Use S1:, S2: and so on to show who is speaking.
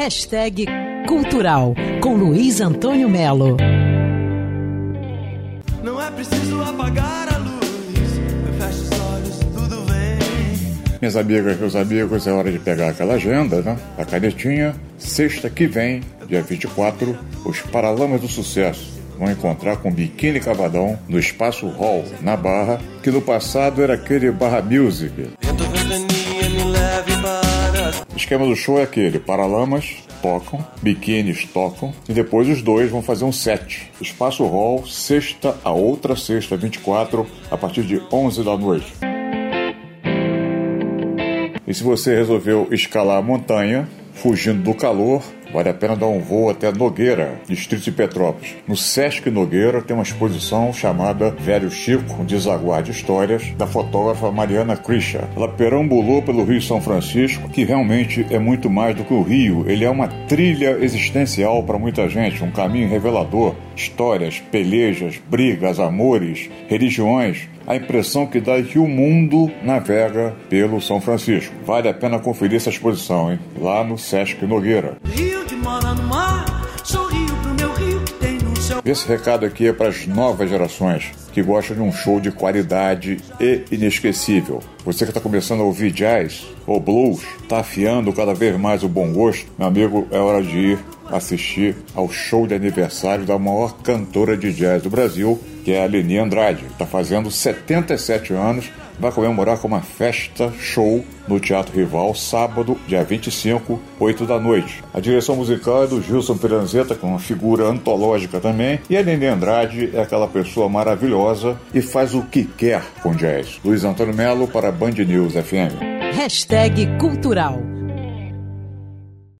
S1: Hashtag Cultural com Luiz Antônio Melo.
S2: Não é preciso apagar a luz. Feche os olhos, tudo vem.
S3: Minhas amigas, meus amigos, é hora de pegar aquela agenda, né? A canetinha. Sexta que vem, dia 24, os Paralamas do Sucesso vão encontrar com Biquíni Cavadão no Espaço Hall, na Barra, que no passado era aquele Barra Music.
S2: Vento, ventania, me leve para.
S3: Esquema do show é aquele: Paralamas tocam, biquínis tocam e depois os dois vão fazer um set. Espaço Hall, sexta a outra sexta, 24, a partir de 11 da noite. E se você resolveu escalar a montanha, fugindo do calor, vale a pena dar um voo até Nogueira, distrito de Petrópolis. No Sesc Nogueira tem uma exposição chamada Velho Chico, um histórias, da fotógrafa Mariana Krisha. Ela perambulou pelo Rio São Francisco, que realmente é muito mais do que o Rio. Ele é uma trilha existencial para muita gente, um caminho revelador. Histórias, pelejas, brigas, amores, religiões a impressão que dá é que o mundo navega pelo São Francisco. Vale a pena conferir essa exposição, hein? Lá no Sesc Nogueira.
S2: Rio mora no mar, pro meu rio que tem no.
S3: Esse recado aqui é para as novas gerações que gostam de um show de qualidade e inesquecível. Você que está começando a ouvir jazz ou blues, está afiando cada vez mais o bom gosto, meu amigo, é hora de ir assistir ao show de aniversário da maior cantora de jazz do Brasil, que é a Leni Andrade. Está fazendo 77 anos, vai comemorar com uma festa show no Teatro Rival, sábado, dia 25, 8 da noite. A direção musical é do Gilson Peranzetta, com é uma figura antológica também, e a Leni Andrade é aquela pessoa maravilhosa e faz o que quer com jazz. Luiz Antônio Melo para Band News FM.
S1: Hashtag Cultural